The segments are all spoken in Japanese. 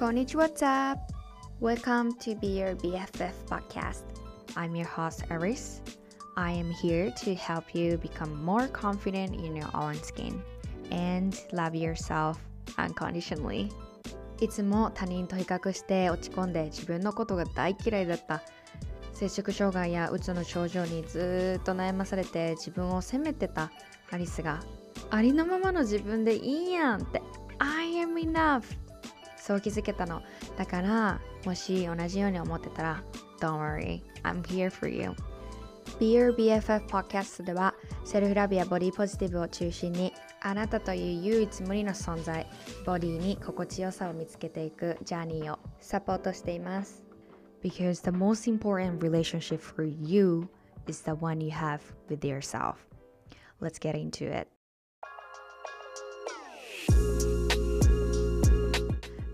Konnichiwa, what's up? Welcome to Be Your BFF podcast. I'm your host, Aris. I am here to help you become more confident in your own skin and love yourself unconditionally. いつも他人と比較して落ち込んで自分のことが大嫌いだった摂食障害やうつの症状にずっと悩まされて自分を責めてたアリスがありのままの自分でいいやんって I am enough そう気づけたのだからもし同じように思ってたら Don't worry I'm here for you Be Your BFF Podcast ではセルフラブやボディポジティブを中心にあなたという唯一無二の存在ボディに心地よさを見つけていくジャーニーをサポートしています Because the most important relationship for you is the one you have with yourself Let's get into it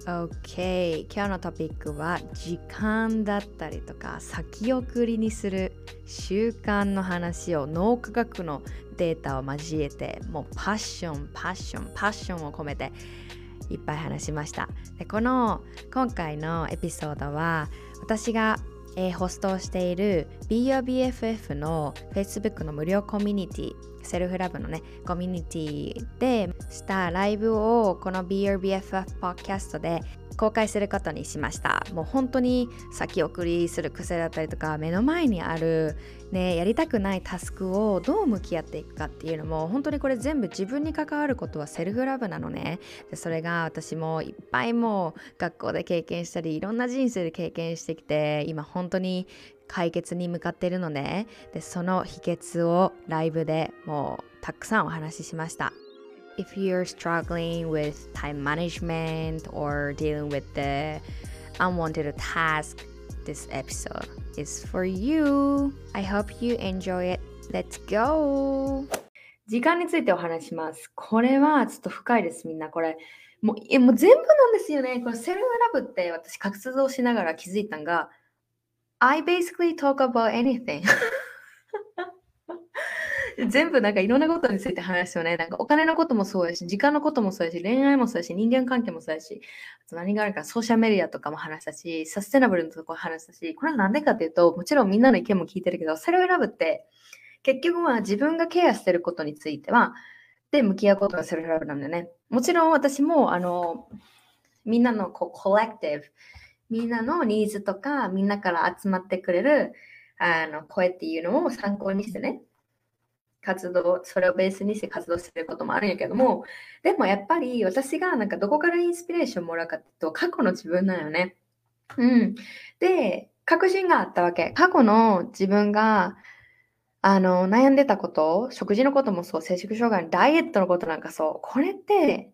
OK 今日のトピックは時間だったりとか先送りにする習慣の話を脳科学のデータを交えてもうパッションパッションパッションを込めていっぱい話しました。でこの今回のエピソードは私がえ、ホストをしている BOBFF の Facebook の無料コミュニティセルフラブのねコミュニティでしたライブをこの Be Your BFF ポッキャストで公開することにしました。もう本当に先送りする癖だったりとか目の前にあるねやりたくないタスクをどう向き合っていくかっていうのも本当にこれ全部自分に関わることはセルフラブなのね。でそれが私もいっぱいもう学校で経験したりいろんな人生で経験してきて今本当に解決に向かっているのででその秘訣をライブでもうたくさんお話ししました If you're struggling with time management or dealing with the unwanted task this episode is for you I hope you enjoy it Let's go 時間についてお話しますこれはちょっと深いですみんなこれもうえもう全部なんですよねこれセルフラブって私活動しながら気づいたのが I basically talk about anything 全部なんかいろんなことについて話すよね。なんかお金のこともそうやし、時間のこともそうやし、恋愛もそうやし、人間関係もそうやし、あと何があるか、ソーシャルメディアとかも話したし、サステナブルのところ話したし、これはなんでかっていうと、もちろんみんなの意見も聞いてるけど、セルフラブって結局は自分がケアしてることについては、で向き合うことがセルフラブなんだよね。もちろん私も、あの、みんなのこうコレクティブ、みんなのニーズとか、みんなから集まってくれるあの声っていうのを参考にしてね、活動、それをベースにして活動してることもあるんやけども、でもやっぱり私がなんかどこからインスピレーションをもらうかっていうと、過去の自分なんよね。うん。で、確信があったわけ。過去の自分が、あの、悩んでたこと、食事のこともそう、摂食障害ダイエットのことなんかそう、これって、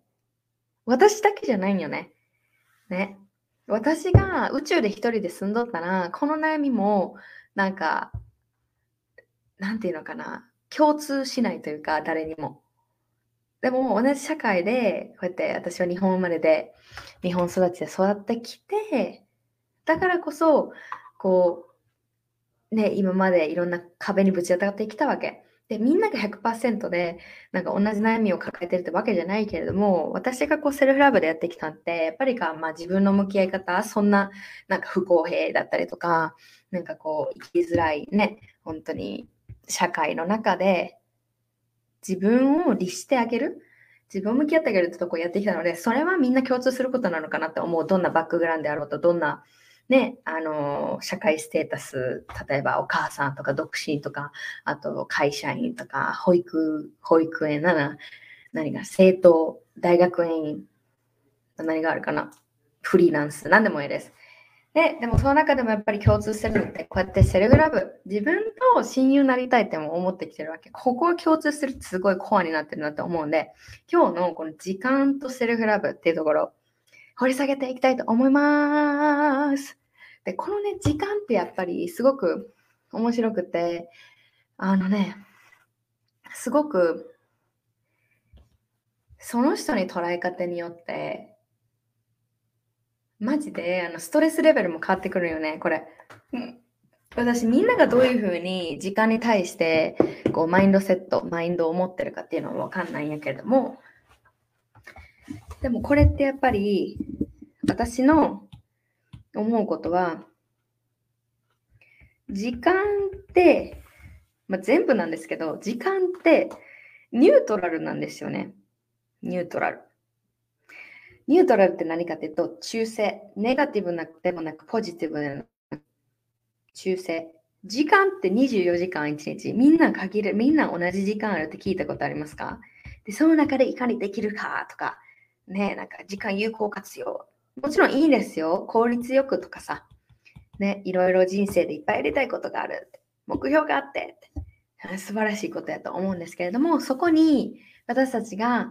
私だけじゃないんよね。ね。私が宇宙で一人で住んどったら、この悩みも、なんか、なんていうのかな、共通しないというか、誰にも。でも、同じ社会で、こうやって私は日本生まれで、日本育ちで育ってきて、だからこそ、こう、ね、今までいろんな壁にぶち当たってきたわけ。で、みんなが100%で、なんか同じ悩みを抱えてるってわけじゃないけれども、私がこうセルフラブでやってきたって、やっぱりか、まあ自分の向き合い方、そんな、なんか不公平だったりとか、なんかこう、生きづらいね、本当に社会の中で自分を律してあげる自分を向き合ってあげるってとこをやってきたので、それはみんな共通することなのかなって思う。どんなバックグラウンドであろうと、どんな、ね、あの、社会ステータス、例えばお母さんとか独身とか、あと会社員とか、保育、保育園なら、何が、政党、大学院、何があるかな、フリーランス、何でもいいです。で、でもその中でもやっぱり共通してるのって、こうやってセルフラブ、自分と親友になりたいっても思ってきてるわけ。ここは共通するってすごいコアになってるなって思うんで、今日のこの時間とセルフラブっていうところ、掘り下げていきたいと思います。で、このね、時間ってやっぱりすごく面白くて、あのね、すごく、その人に捉え方によって、マジであのストレスレベルも変わってくるよね、これ。私、みんながどういうふうに時間に対してこうマインドセット、マインドを持ってるかっていうのはわかんないんやけれども、でもこれってやっぱり私の思うことは、時間って、まあ、全部なんですけど、時間ってニュートラルなんですよね。ニュートラル。ニュートラルって何かっていうと、中性。ネガティブなでもなく、ポジティブでもなく中性。時間って24時間1日。みんな限る、みんな同じ時間あるって聞いたことありますか？で、その中でいかにできるかとか、ね、なんか時間有効活用。もちろんいいですよ。効率よくとかさ。ね、いろいろ人生でいっぱいやりたいことがある。目標があって素晴らしいことやと思うんですけれども、そこに私たちが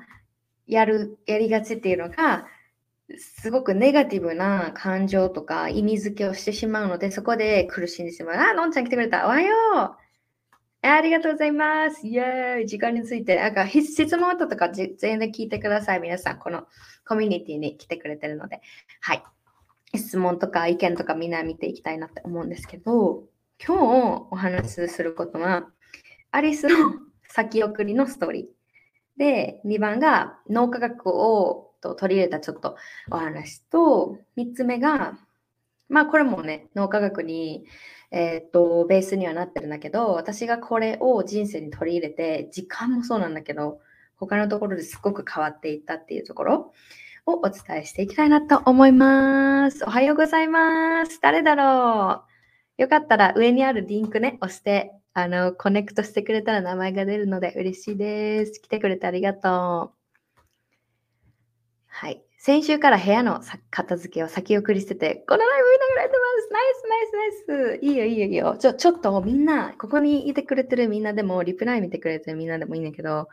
やる、やりがちっていうのが、すごくネガティブな感情とか意味付けをしてしまうので、そこで苦しんでしまう。あ、のんちゃん来てくれた。おはよう。ありがとうございます。イェーイ。時間について、なんか質問とか全然聞いてください。皆さん、このコミュニティに来てくれてるので。はい。質問とか意見とかみんな見ていきたいなって思うんですけど、今日お話しすることは、アリスの先送りのストーリー。で、2番が脳科学を取り入れたちょっとお話と、3つ目が、まあこれもね、脳科学にえー、っと、ベースにはなってるんだけど、私がこれを人生に取り入れて、時間もそうなんだけど、他のところですごく変わっていったっていうところをお伝えしていきたいなと思います。おはようございます。誰だろうよかったら上にあるリンクね、押して、あの、コネクトしてくれたら名前が出るので嬉しいです。来てくれてありがとう。はい。先週から部屋の片付けを先送りしてて、このライブ見ながらやって。ナイスナイスナイス。いいよいいよいいよ。ちょ、ちょっとみんな、ここにいてくれてるみんなでも、リプライ見てくれてるみんなでもいいんだけど、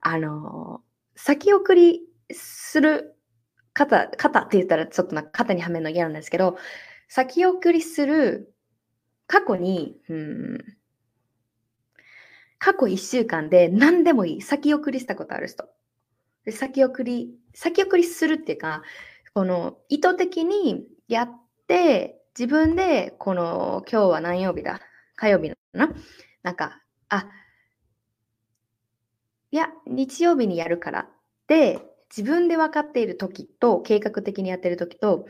あの、先送りする方、方って言ったらちょっとなんか肩にはめるの嫌なんですけど、先送りする過去に、うん、過去1週間で何でもいい。先送りしたことある人。で先送り、先送りするっていうか、この意図的にやって、自分で、この今日は何曜日だ？火曜日なななんか、あ、いや、日曜日にやるからって自分で分かっている時と、計画的にやってる時と、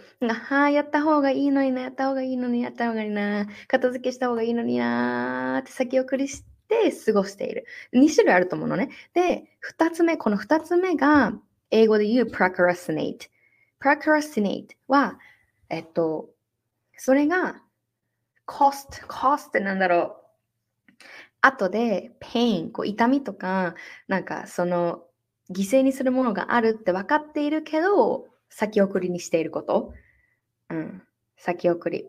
ああ、やった方がいいのにな、やった方がいいのに、やった方がいいな、片付けした方がいいのになって先送りして、て過ごしている。2種類あると思うのね。で、2つ目、この2つ目が英語で言う procrastinate。procrastinate は、えっと、それが cost、cost ってなんだろう。後で pain、こう痛みとか、なんかその犠牲にするものがあるって分かっているけど、先送りにしていること。うん。先送り。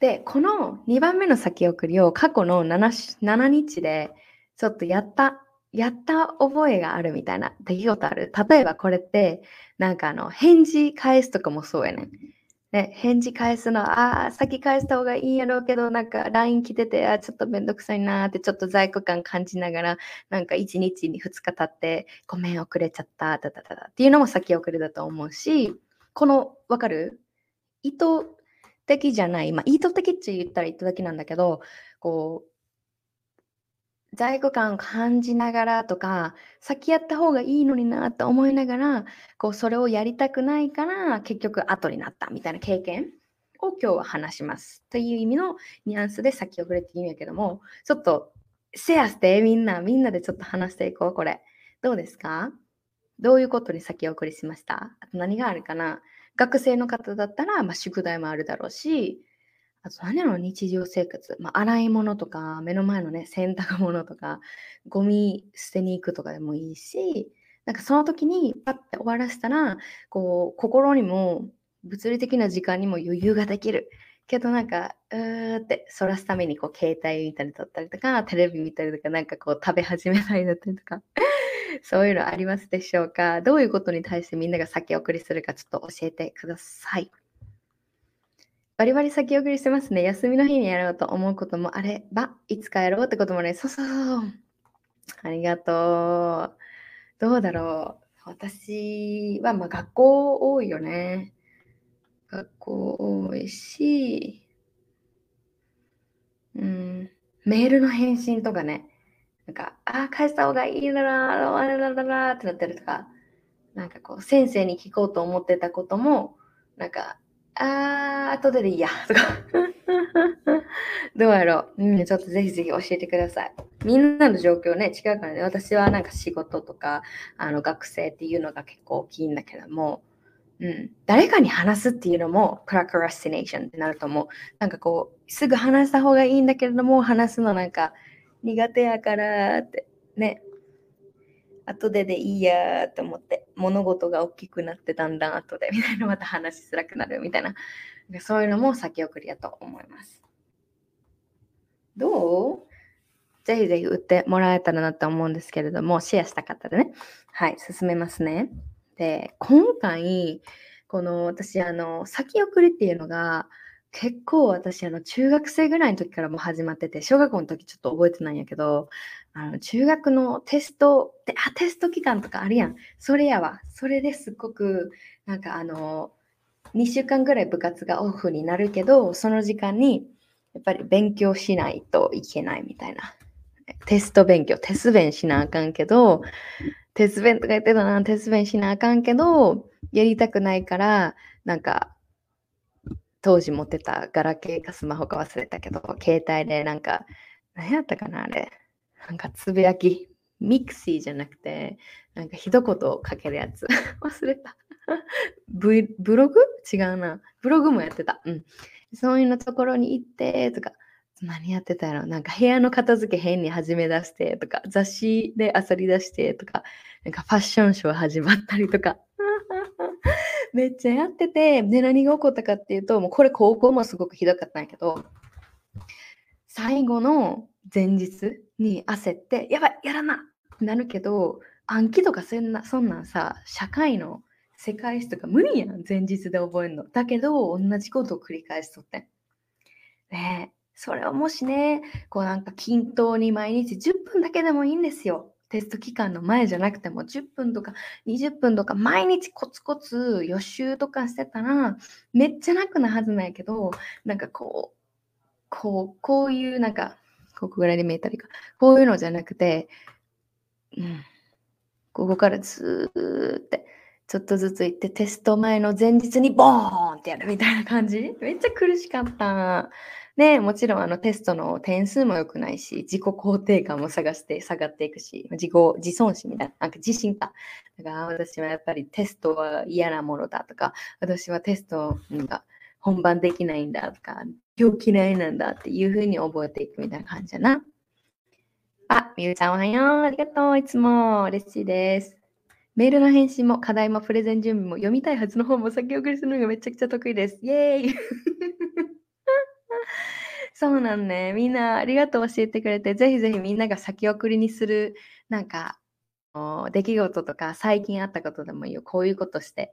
で、この2番目の先送りを過去の 7, 7日でちょっとやった、やった覚えがあるみたいな出来事ある。例えばこれって、なんかあの、返事返すとかもそうやねん。ね、返事返すの、ああ、先返した方がいいんやろうけど、なんか LINE 来てて、あちょっとめんどくさいなーって、ちょっと在庫感感じながら、なんか1日に2日経って、ごめん、遅れちゃった、だだだだっていうのも先遅れだと思うし、この、わかる？意図的じゃない、まあ、意図的って言ったら意図的なんだけど、こう、在庫感を感じながらとか、先やった方がいいのになと思いながら、こう、それをやりたくないから、結局後になったみたいな経験を今日は話します。という意味のニュアンスで先送れって言うんやけども、ちょっとシェアしてみんな、みんなでちょっと話していこう、これ。どうですか？どういうことに先送りしました？あと何があるかな？学生の方だったら、まあ、宿題もあるだろうし、あと何やろ、日常生活。まあ、洗い物とか、目の前のね、洗濯物とか、ゴミ捨てに行くとかでもいいし、なんかその時にパッて終わらせたら、こう、心にも、物理的な時間にも余裕ができる。けどなんか、うーってそらすためにこう携帯見たりだったりとか、テレビ見たりとか、なんかこう食べ始めたりだったりとか、そういうのありますでしょうか？どういうことに対してみんなが先送りするかちょっと教えてください。バリバリ先送りしてますね。休みの日にやろうと思うこともあれば、いつかやろうってこともね、そうそう。ありがとう。どうだろう。私は、まあ、学校多いよね。学校多いし、うん、メールの返信とかね。なんか、ああ、返した方がいいなら、あれだらってなってるとか、なんかこう、先生に聞こうと思ってたことも、なんか、あー、後ででいいや、とか。どうやろう、うん、ちょっとぜひぜひ教えてください。みんなの状況ね、違うからね。私はなんか仕事とか、あの学生っていうのが結構大きいんだけども、うん、誰かに話すっていうのもプラクラスティネーションってなると思う。なんかこう、すぐ話した方がいいんだけれども、話すのなんか苦手やからってね、後ででいいやと思って、物事が大きくなってだんだん後でみたいなまた話しづらくなるみたいな、そういうのも先送りやと思います。どう？ぜひぜひ売ってもらえたらなと思うんですけれども、シェアしたかったらね。はい、進めますね。で、今回、この私、あの、先送りっていうのが、結構私、あの、中学生ぐらいの時からも始まってて、小学校の時ちょっと覚えてないんやけど、あの、中学のテスト、で、あ、テスト期間とかあるやん。それやわ。それですっごく、なんかあの、2週間ぐらい部活がオフになるけど、その時間に、やっぱり勉強しないといけないみたいな。テスト勉強、テス勉しなあかんけど、テス勉とか言ってたな、テス勉しなあかんけど、やりたくないから、なんか、当時持ってたガラケーかスマホか忘れたけど、携帯でなんか、何やったかなあれ。なんかつぶやき。ミクシーじゃなくて、なんか一言書けるやつ。忘れた。ブブログ？違うな。ブログもやってた。うん。そういうのところに行って、とか、何やってたやろなんか部屋の片付け変に始め出してとか、雑誌で漁り出してとか、なんかファッションショー始まったりとか、めっちゃやってて、で、何が起こったかっていうと、もうこれ高校もすごくひどかったんやけど、最後の前日に焦って、やばい、やらなってなるけど、暗記とかそんなそんなんさ、社会の世界史とか無理やん、前日で覚えるの。だけど、同じことを繰り返しとって。で、それをもしね、こうなんか均等に毎日10分だけでもいいんですよ。テスト期間の前じゃなくても10分とか20分とか毎日コツコツ予習とかしてたらめっちゃ楽なはずないけどなんかこうこうこういうなんかここぐらいで見えたりかこういうのじゃなくて、うん、ここからずーってちょっとずつ行ってテスト前の前日にボーンってやるみたいな感じめっちゃ苦しかった。で、もちろんあのテストの点数も良くないし、自己肯定感も探して下がっていくし、自己、自尊心みたいな、なんか自信か。だから私はやっぱりテストは嫌なものだとか、私はテストが本番できないんだとか、今日嫌いなんだっていうふうに覚えていくみたいな感じだな。あ、みゆちゃんおはよう。ありがとう。いつも嬉しいです。メールの返信も課題もプレゼン準備も読みたいはずの本も先送りするのがめちゃくちゃ得意です。イェーイ そうなんね。みんなありがとう教えてくれて、ぜひぜひみんなが先送りにする、なんか、出来事とか最近あったことでもいいよ。こういうことして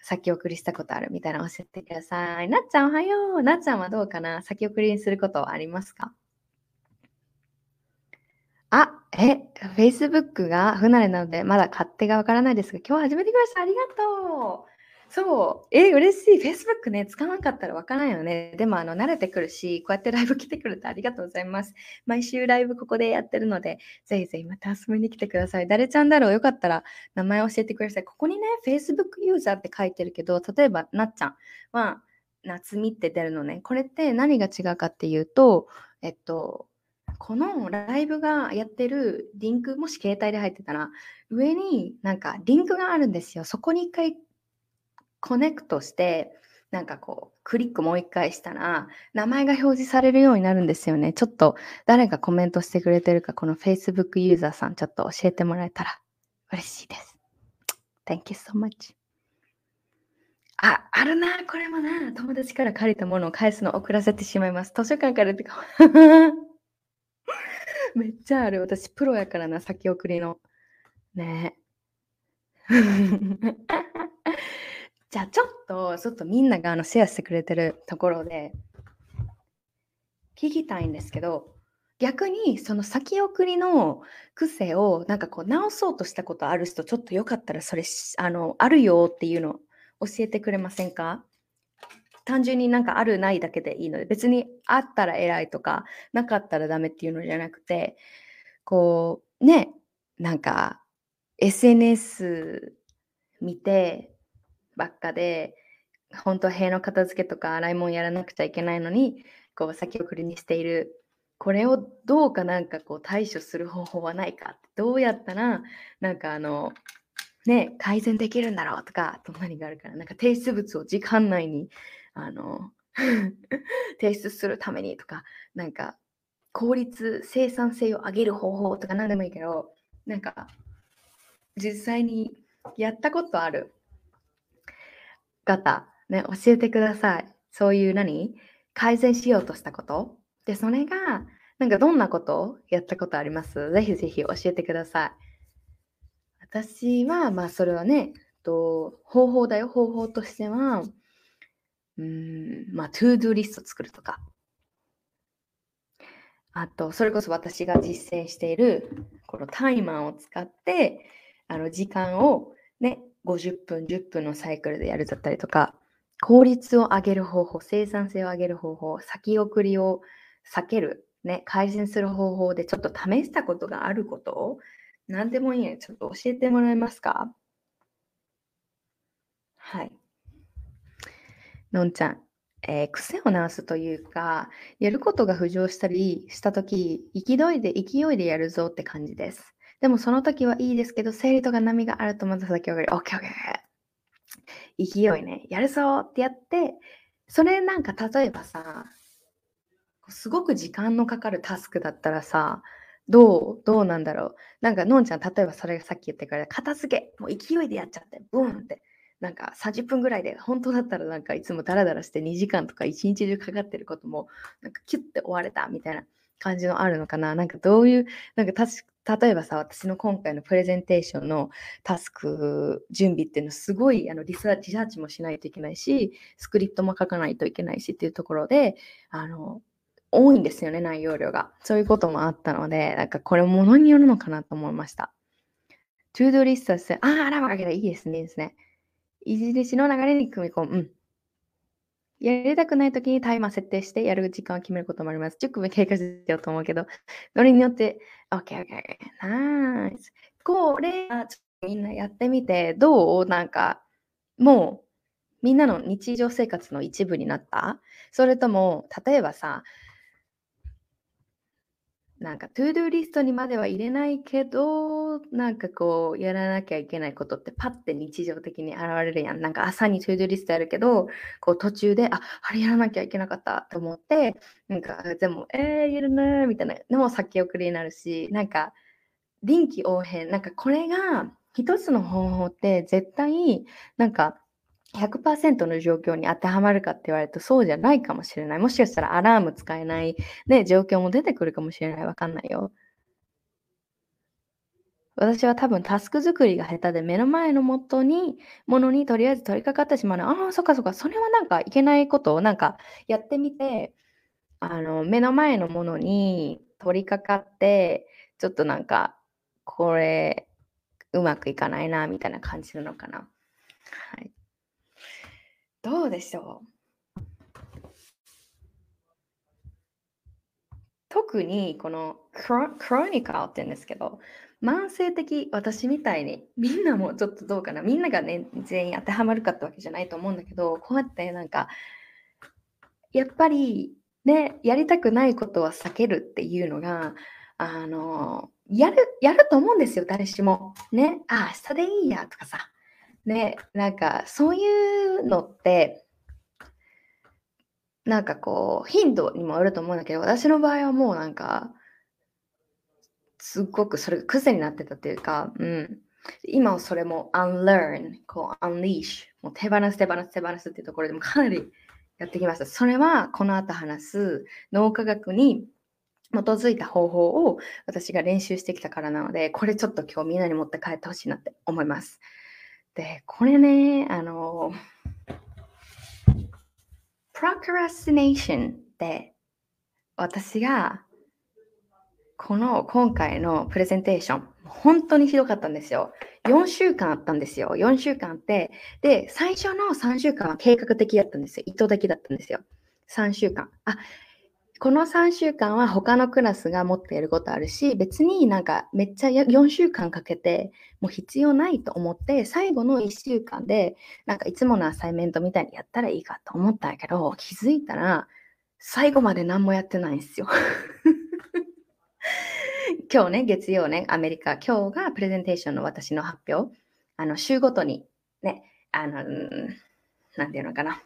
先送りしたことあるみたいなの教えてください。なっちゃんおはよう。なっちゃんはどうかな？先送りにすることはありますか？あ、え、Facebook が不慣れなのでまだ勝手がわからないですが、今日初めて来ました。ありがとう。そう。え、嬉しい。Facebook ね、使わなかったらわからないよね。でも、あの、慣れてくるし、こうやってライブ来てくれてありがとうございます。毎週ライブここでやってるので、ぜひぜひまた遊びに来てください。誰ちゃんだろうよかったら名前教えてください。ここにね、Facebook ユーザーって書いてるけど、例えば、なっちゃんは、夏みって出るのね。これって何が違うかっていうと、えっと、このライブがやってるリンク、もし携帯で入ってたら、上になんかリンクがあるんですよ。そこに一回コネクトして、なんかこう、クリックもう一回したら、名前が表示されるようになるんですよね。ちょっと誰がコメントしてくれてるか、この Facebook ユーザーさん、ちょっと教えてもらえたら嬉しいです。Thank you so much. あ、あるな、これもな。友達から借りたものを返すの遅らせてしまいます。図書館からってか。めっちゃある。私、プロやからな、先送りの。ねじゃあちょっと、ちょっとみんながあのシェアしてくれてるところで聞きたいんですけど、逆にその先送りの癖をなんかこう直そうとしたことある人、ちょっとよかったらそれあのあるよっていうの教えてくれませんか？単純になんかあるないだけでいいので、別にあったら偉いとか、なかったらダメっていうのじゃなくて、こう、ね、なんか SNS 見て、ばっかで、本当は部屋の片付けとか洗い物やらなくちゃいけないのに、こう先送りにしている。これをどうかなんかこう対処する方法はないかどうやったらなんかあのね改善できるんだろうとかと何があるからなんか提出物を時間内にあの 提出するためにとかなんか効率生産性を上げる方法とか何でもいいけどなんか実際にやったことある方ね、教えてください。そういう何？改善しようとしたこと？で、それが、なんかどんなことをやったことあります？ぜひぜひ教えてください。私は、まあそれはね、と方法だよ、方法としては、うん、まあ、 to-do list 作るとか。あと、それこそ私が実践している、このタイマーを使って、あの、時間をね、50分、10分のサイクルでやるだったりとか、効率を上げる方法、生産性を上げる方法、先送りを避ける、ね、改善する方法でちょっと試したことがあることを何でもいいのでちょっと教えてもらえますか？はい。のんちゃん、えー、癖を直すというか、やることが浮上したりしたとき、勢いで、勢いでやるぞって感じです。でもその時はいいですけど、生理とか波があるとまた先送り、オッケーオッケー。勢いね、やるぞってやって、それなんか例えばさ、すごく時間のかかるタスクだったらさ、どうどうなんだろう。なんか、のんちゃん、例えばそれがさっき言ってから、片付け、もう勢いでやっちゃって、ブーンって、なんか30分ぐらいで、本当だったらなんかいつもダラダラして2時間とか1日中かかってることも、なんかキュッて終われたみたいな感じのあるのかな。なんかどういう、なんか例えばさ、私の今回のプレゼンテーションのタスク準備っていうのすごいあのリサーチもしないといけないし、スクリプトも書かないといけないしっていうところで、あの、多いんですよね、内容量が。そういうこともあったので、なんかこれものによるのかなと思いました。トゥードリストです。ああ、アラバかけたいいですね、いいですね。いじりしの流れに組み込む。うん。やりたくないときにタイマー設定してやる時間を決めることもあります。10分経過しようと思うけど、それによって、OK, OK, OK, ナイス。これはちょっとみんなやってみて、どう？なんか、もうみんなの日常生活の一部になった？それとも、例えばさ、なんか、 to-do list にまでは入れないけど、なんかこう、やらなきゃいけないことってパッて日常的に現れるやん。なんか朝に to-do list やるけど、こう途中で、あ、あれやらなきゃいけなかったと思って、なんか、でも、えー、いるねみたいなのも先送りになるし、なんか、臨機応変、なんかこれが一つの方法って絶対、なんか、100%の状況に当てはまるかって言われるとそうじゃないかもしれない。もしかしたらアラーム使えない、ね、状況も出てくるかもしれない。わかんないよ。私は多分タスク作りが下手で目の前のもとに、ものにとりあえず取り掛かってしまうの。ああ、そっかそっか。それはなんかいけないことをなんかやってみて、あの、目の前のものに取り掛かって、ちょっとなんか、これ、うまくいかないな、みたいな感じなのかな。はい。どうでしょう？特にこのクロニカルって言うんですけど、慢性的、私みたいに、みんなもちょっとどうかな、みんながね、全員当てはまるかってわけじゃないと思うんだけど、こうやってなんか、やっぱりね、やりたくないことは避けるっていうのが、あの、やる、やると思うんですよ、誰しも。ね、あ、明日でいいやとかさ、ね、なんかそういうのって、なんかこう、頻度にもよると思うんだけど、私の場合はもうなんか、すっごくそれが癖になってたっていうか、うん。今はそれも unlearn、こう unleash、もう手放す手放す手放すっていうところでもかなりやってきました。それはこの後話す脳科学に基づいた方法を私が練習してきたからなので、これちょっと今日みんなに持って帰ってほしいなって思います。で、これね、あの、procrastination って私がこの今回のプレゼンテーション、本当にひどかったんですよ。4週間あったんですよ。4週間あって、で、最初の3週間は計画的だったんですよ。意図的だったんですよ。3週間。あ、この3週間は他のクラスが持っていることあるし、別になんかめっちゃ4週間かけてもう必要ないと思って、最後の1週間でなんかいつものアサイメントみたいにやったらいいかと思ったけど、気づいたら最後まで何もやってないんですよ。今日ね、月曜ね、アメリカ、今日がプレゼンテーションの私の発表。あの、週ごとにね、あの、なんていうのかな。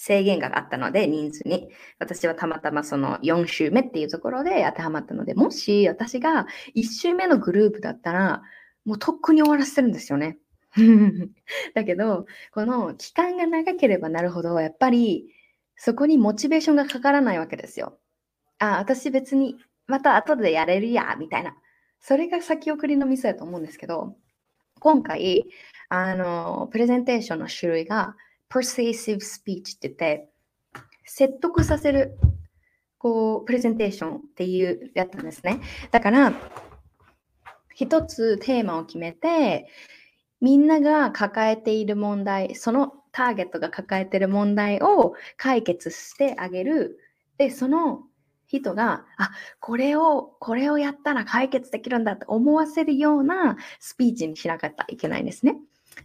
制限があったので、人数に。私はたまたまその4週目っていうところで当てはまったので、もし私が1週目のグループだったら、もうとっくに終わらせてるんですよね。だけど、この期間が長ければなるほど、やっぱりそこにモチベーションがかからないわけですよ。あ、私別にまた後でやれるや、みたいな。それが先送りのミスだと思うんですけど、今回、あの、プレゼンテーションの種類が persuasive speech って言って、説得させる、こう、プレゼンテーションっていうやったんですね。だから、一つテーマを決めて、みんなが抱えている問題、そのターゲットが抱えている問題を解決してあげる。で、その人が、あ、これを、これをやったら解決できるんだって思わせるようなスピーチにしなかったらいけないんですね。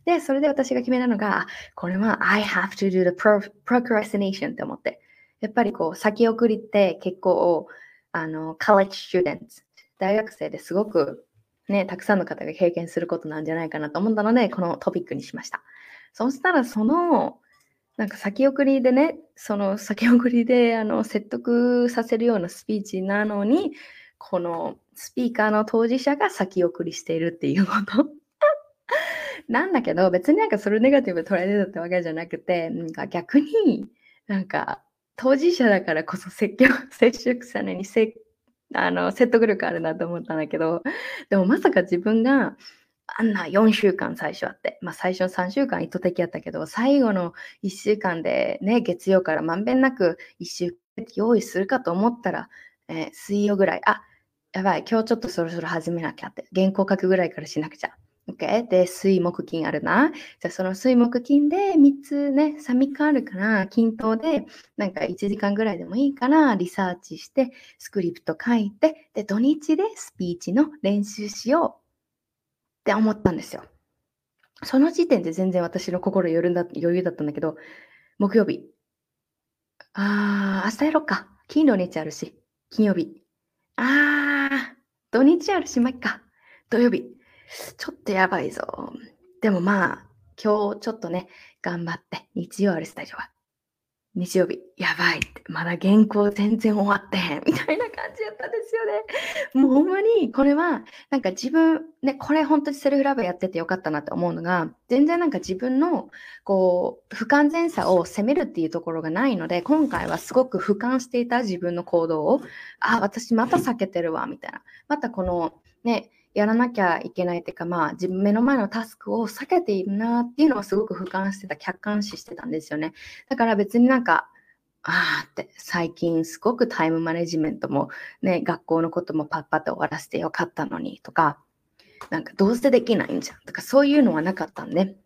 で、それで私が決めたのが、これは I have to do the procrastination って思って。やっぱりこう、先送りって結構、あの、college students、大学生ですごくね、たくさんの方が経験することなんじゃないかなと思ったので、このトピックにしました。そしたら、その、なんか先送りでね、その先送りであの説得させるようなスピーチなのに、このスピーカーの当事者が先送りしているっていうことなんだけど、別になんかそれネガティブ捉えてたってわけじゃなくて、なんか逆になんか当事者だからこそ積極、接触者にせあの説得力あるなと思ったんだけど、でもまさか自分があんな4週間最初あって、まあ最初の3週間意図的やったけど、最後の1週間でね、月曜からまんべんなく1週間用意するかと思ったら、えー、水曜ぐらい、あ、やばい、今日ちょっとそろそろ始めなきゃって、原稿書くぐらいからしなくちゃ。OK? で、水木金あるな。じゃあその水木金で3つね、3日あるから、均等でなんか1時間ぐらいでもいいから、リサーチして、スクリプト書いて、で、土日でスピーチの練習しようって思ったんですよ。その時点で全然私の心余裕だ余裕だったんだけど、木曜日。あー、明日やろうか。金土日あるし。金曜日。あー、土日あるし、まっか。土曜日。ちょっとやばいぞ。でもまあ、今日ちょっとね、頑張って、日曜あるし大丈夫。日曜日、やばいって、まだ原稿全然終わってへん、みたいな感じやったんですよね。もうほんまに、これは、なんか自分、ね、これ本当にセルフラブやっててよかったなって思うのが、全然なんか自分の、こう、不完全さを責めるっていうところがないので、今回はすごく俯瞰していた自分の行動を、あ、私また避けてるわ、みたいな。またこの、ね、やらなきゃいけないっていうか、まあ、自分目の前のタスクを避けているなっていうのをすごく俯瞰してた、客観視してたんですよね。だから別になんか、ああって、最近すごくタイムマネジメントもね、学校のこともパッパッと終わらせてよかったのにとか、なんかどうしてできないんじゃんとか、そういうのはなかったんで、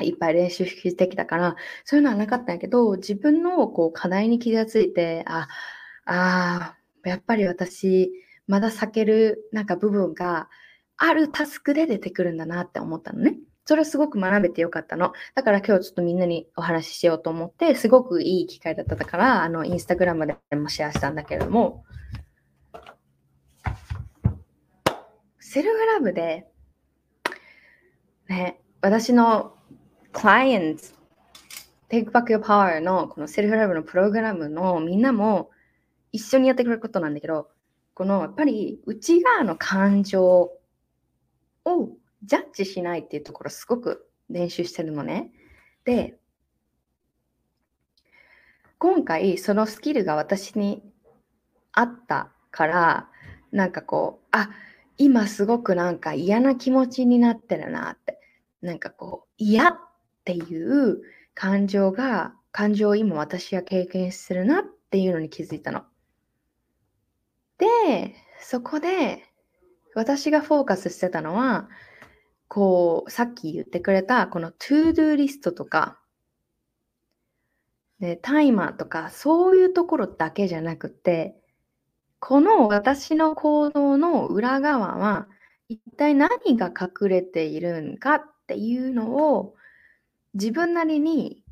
いっぱい練習してきたから、そういうのはなかったんやけど、自分のこう課題に気がついて、あ、あやっぱり私、まだ避けるなんか部分があるタスクで出てくるんだなって思ったのね。それすごく学べてよかったの。だから今日ちょっとみんなにお話ししようと思って、すごくいい機会だったから、あの、インスタグラムでもシェアしたんだけれども、セルフラブで、ね、私のクライアント、Take Back Your Power のこのセルフラブのプログラムのみんなも一緒にやってくれることなんだけど、このやっぱり内側の感情をジャッジしないっていうところすごく練習してるのね。で、今回そのスキルが私にあったから、なんかこう、あ、今すごくなんか嫌な気持ちになってるなって、なんかこう、嫌っていう感情が、感情を今私は経験するなっていうのに気づいたの。で、そこで私がフォーカスしてたのは、こう、さっき言ってくれた、この to do リストとか、でタイマーとかそういうところだけじゃなくて、この私の行動の裏側は一体何が隠れているんかっていうのを自分なりに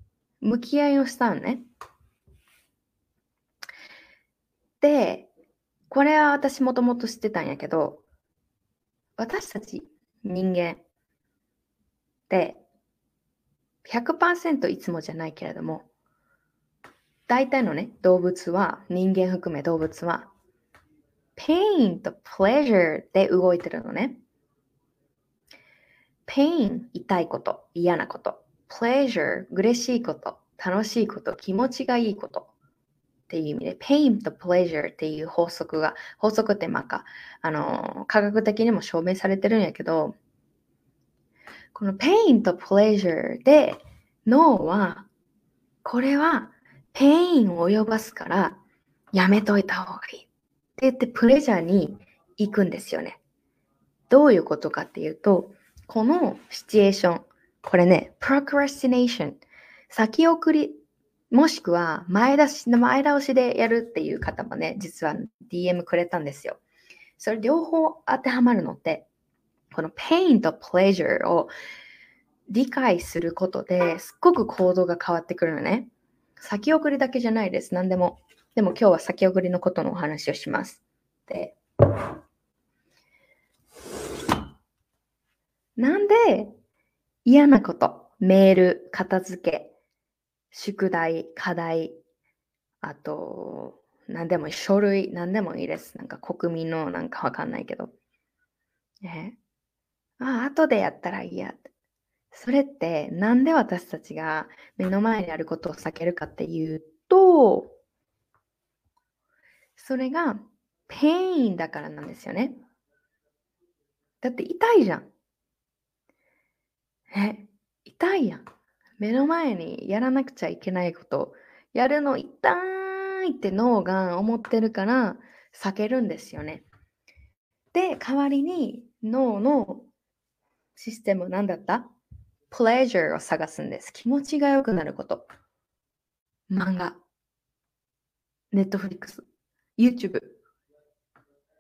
向き合いをしたのね。で、これは私もともと知ってたんやけど、私たち人間って100%いつもじゃないけれども、大体のね、動物は、人間含め動物は、pain と pleasure で動いてるのね。pain 痛いこと、嫌なこと。pleasure 嬉しいこと、楽しいこと、気持ちがいいこと。っていう意味で、pain と pleasure っていう法則が、法則ってまか、あの、科学的にも証明されてるんやけど、この pain と pleasure で脳は、これは pain を及ばすからやめといた方がいい。って言ってプレジャーに行くんですよね。どういうことかっていうと、このシチュエーション、これね、procrastination、先送り、もしくは前出し、前倒しでやるっていう方もね、実は DM くれたんですよ。それ両方当てはまるのって、この pain と pleasure を理解することですっごく行動が変わってくるのね。先送りだけじゃないです。何でも。でも今日は先送りのことのお話をします。で、なんで嫌なこと、メール、片付け、宿題、課題、あと、何でも、書類、何でもいいです。なんか国民のなんかわかんないけど。ね、ああ、後でやったらいいや。それってなんで私たちが目の前にあることを避けるかっていうと、それが pain だからなんですよね。だって痛いじゃん。え、痛いやん。目の前にやらなくちゃいけないこと、やるの痛いって脳が思ってるから避けるんですよね。で、代わりに脳のシステムなんだった ?pleasure を探すんです。気持ちが良くなること。漫画、Netflix、YouTube、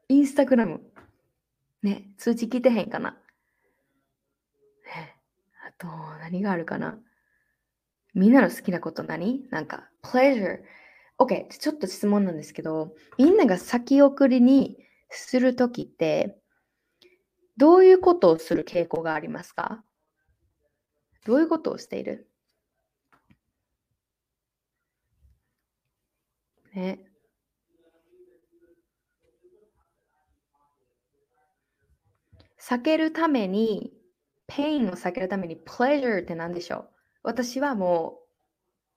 Instagram。ね、通知来てへんかな。あと、何があるかな？みんなの好きなこと何？なんか、pleasure。OK、ちょっと質問なんですけど、みんなが先送りにするときって、どういうことをする傾向がありますか？どういうことをしている？ね。避けるために、 pain を避けるために、 pleasure って何でしょう？私はもう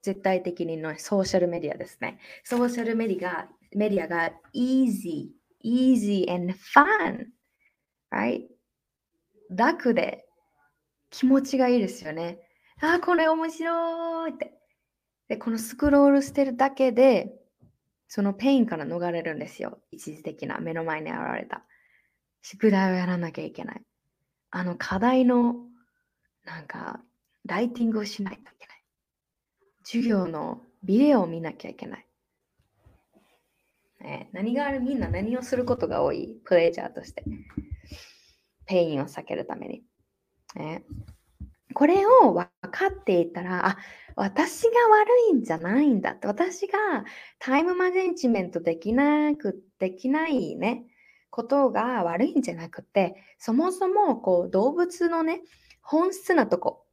絶対的にのソーシャルメディアですね。ソーシャルメディアメディアが easy, easy and fun right? 楽で気持ちがいいですよね。ああ、これ面白いって。で、このスクロールしてるだけで、その pain から逃れるんですよ。一時的な目の前に現れた。宿題をやらなきゃいけない。あの課題の、なんか、ライティングをしないといけない。授業のビデオを見なきゃいけない。ね、何があるみんな何をすることが多い？プレイジャーとして。ペインを避けるために。ね、これを分かっていたら、あ、私が悪いんじゃないんだって、私がタイムマネジメントできなく、できないね、ことが悪いんじゃなくて、そもそもこう動物のね、本質なとこ、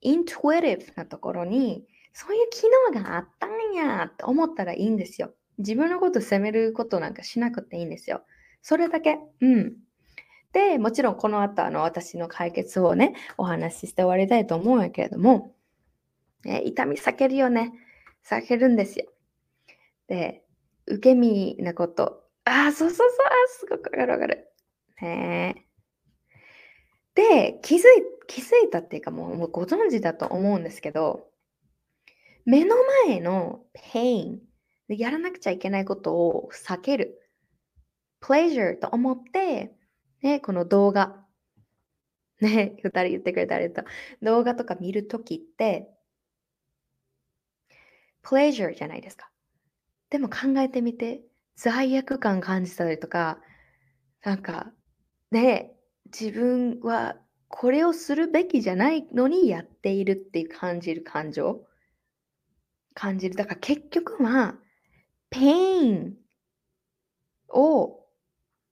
イントゥイティブなところに、そういう機能があったんやって思ったらいいんですよ。自分のこと責めることなんかしなくていいんですよ。それだけ。うん。で、もちろんこの後、あの、私の解決をね、お話しして終わりたいと思うんやけれども、ね、痛み避けるよね。避けるんですよ。で、受け身なこと。ああ、そうそうそう、すごくわかるわかる。ねで、気づい、気づいたっていうかもうご存知だと思うんですけど、目の前の pain、やらなくちゃいけないことを避ける。 pleasure と思ってね、この動画、ね、二人言ってくれたりと、動画とか見るときって、pleasure じゃないですか。でも考えてみて、罪悪感感じたりとか、なんか、ね、自分はこれをするべきじゃないのにやっているっていう感じる感情？感じる。だから結局は、 pain を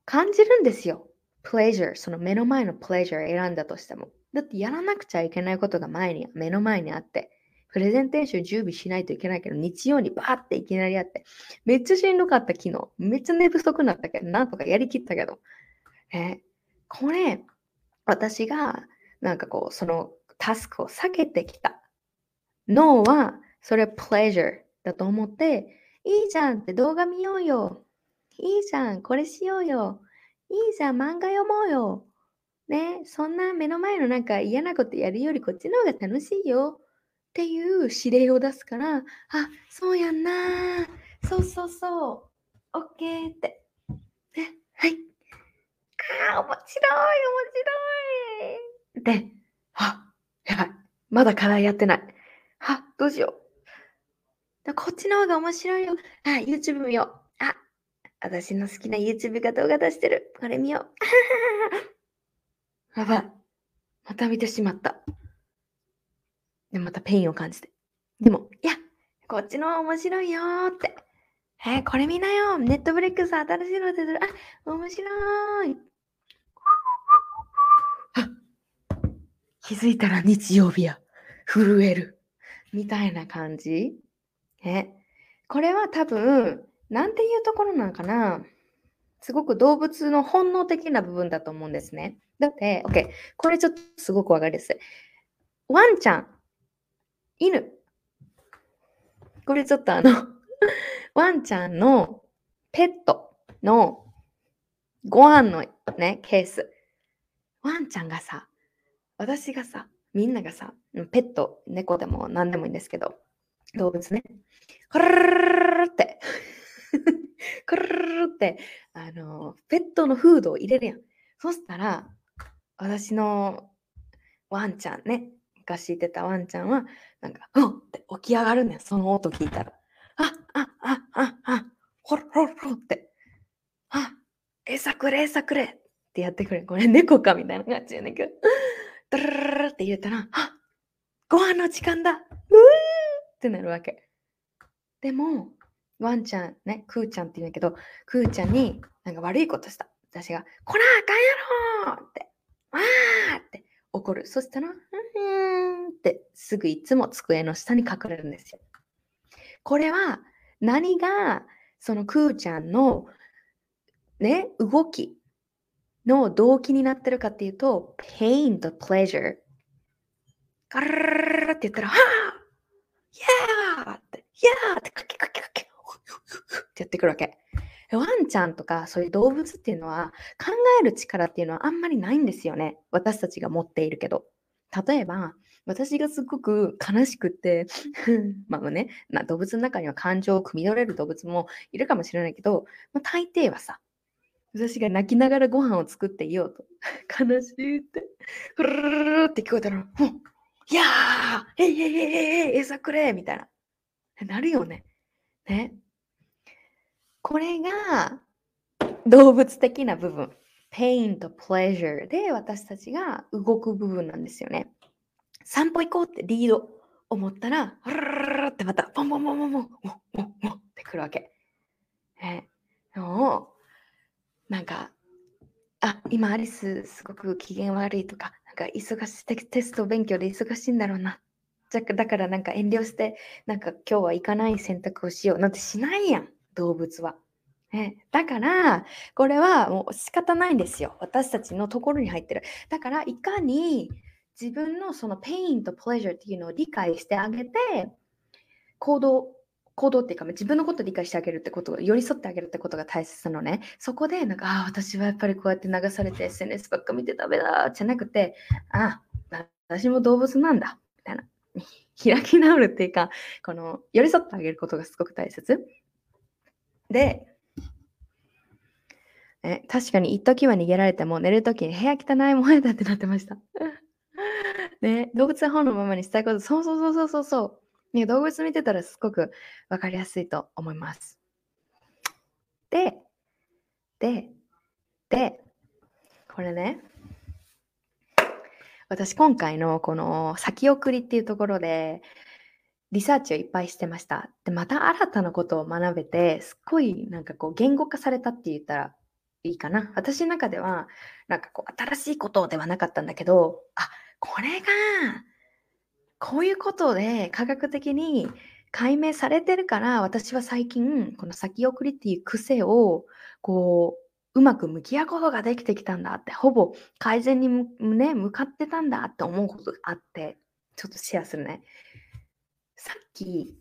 感じるんですよ。pleasure、その目の前の pleasure 選んだとしても。だってやらなくちゃいけないことが前に、目の前にあって、プレゼンテーション準備しないといけないけど、日曜にバーっていきなりやって、めっちゃしんどかった昨日。めっちゃ寝不足になったけど、なんとかやりきったけど。え？これ、私が、なんかこう、そのタスクを避けてきた脳は、それは pleasure だと思って、いいじゃんって動画見ようよ。いいじゃん、これしようよ。いいじゃん、漫画読もうよ。ね、そんな目の前のなんか嫌なことやるよりこっちの方が楽しいよ。っていう指令を出すから、あ、そうやんな。そうそうそう。オッケーって。ね、はい。ああ、面白い、面白い。で、あ、やばい。まだ課題やってない。あ、どうしよう。こっちの方が面白いよ。あ、YouTube 見よう。あ、私の好きな YouTube が動画出してる。これ見よう。やばい。また見てしまった。で、また pain を感じて。でも、いや、こっちの方面白いよーって。えー、これ見なよ。ネットフリックス新しいの出てる。あ、面白い。気づいたら日曜日や。震える。みたいな感じ？え、これは多分、なんていうところなんかな？すごく動物の本能的な部分だと思うんですね。だって、OK。これちょっとすごくわかりやすい。ワンちゃん、犬。これちょっとあの ワンちゃんのペットのご飯のね、ケース。ワンちゃんがさ、私がさ、みんながさ、ペット、猫でも何でもいいんですけど、動物ね、コルルって、コルルって、あの、ペットのフードを入れるやん。そしたら、私のワンちゃんね、昔いてたワンちゃんは、なんか、うんって起き上がるねん、その音聞いたら。あ、あ、あ、あ、あ、ほろほろほろって、あ、餌くれ、餌くれってやってくれ。これ猫かみたいな感じやねんけど。ドルルルって言ったら、あご飯の時間だうーってなるわけ。でも、ワンちゃんね、クーちゃんって言うんだけど、クーちゃんになんか悪いことした。私が、こらあかんやろって、わーって怒る。そしたら、うーんってすぐいつも机の下に隠れるんですよ。これは何がそのクーちゃんのね、動きの動機になってるかっていうと、pain と pleasure。ガラララって言ったら、はぁ !Yeah! って、Yeah! ってカキカキカキってやってくるわけ。ワンちゃんとかそういう動物っていうのは考える力っていうのはあんまりないんですよね。私たちが持っているけど。例えば、私がすごく悲しくってまあね、動物の中には感情を汲み取れる動物もいるかもしれないけど、まあ、大抵はさ、私が泣きながらご飯を作っていようと。悲しいって。ふるるるって聞こえたら、いやーえいえいえいえい餌くれみたいな。なるよね。ね。これが動物的な部分。pain と pleasure で私たちが動く部分なんですよね。散歩行こうってリード思ったら、ふるるるってまた、ポンポンポンポンポン、ポンポンポンってくるわけ。え、もなんか、あ、今アリスすごく機嫌悪いとか、なんか忙しいテスト勉強で忙しいんだろうな。だからなんか遠慮して、なんか今日は行かない選択をしようなんてしないやん、動物は。ね、だから、これはもう仕方ないんですよ。私たちのところに入ってる。だから、いかに自分のその pain と pleasure っていうのを理解してあげて、行動行動っていうか、自分のことを理解してあげるってこと、寄り添ってあげるってことが大切なのね。そこで、なんか、ああ、私はやっぱりこうやって流されて SNS ばっか見てダメだじゃなくて、ああ、私も動物なんだ、みたいな。開き直るっていうか、この、寄り添ってあげることがすごく大切。で、え確かに一時は逃げられても寝るときに部屋汚いもんやだってなってました。ね、動物は本のままにしたいこと、そうそうそうそうそう。ね、動物見てたらすごくわかりやすいと思います。で、で、で、これね、私今回のこの先送りっていうところでリサーチをいっぱいしてました。で、また新たなことを学べて、すっごいなんかこう言語化されたって言ったらいいかな。私の中では、なんかこう新しいことではなかったんだけど、あ、これが、こういうことで科学的に解明されてるから、私は最近、この先送りっていう癖を、こう、うまく向き合うことができてきたんだって、ほぼ改善にね、向かってたんだって思うことがあって、ちょっとシェアするね。さっき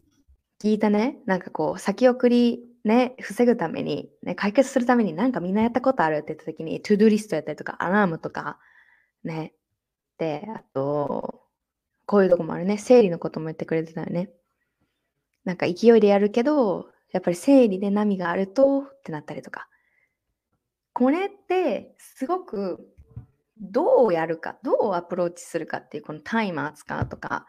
聞いたね、なんかこう、先送りね、防ぐために、ね、解決するためになんかみんなやったことあるって言った時に、 to-do list やったりとか、アラームとか、ね。で、あと、こういうとこもあるね。生理のことも言ってくれてたよね。なんか勢いでやるけど、やっぱり生理で波があるとってなったりとか。これってすごくどうやるか、どうアプローチするかっていうこのタイマー使うとか、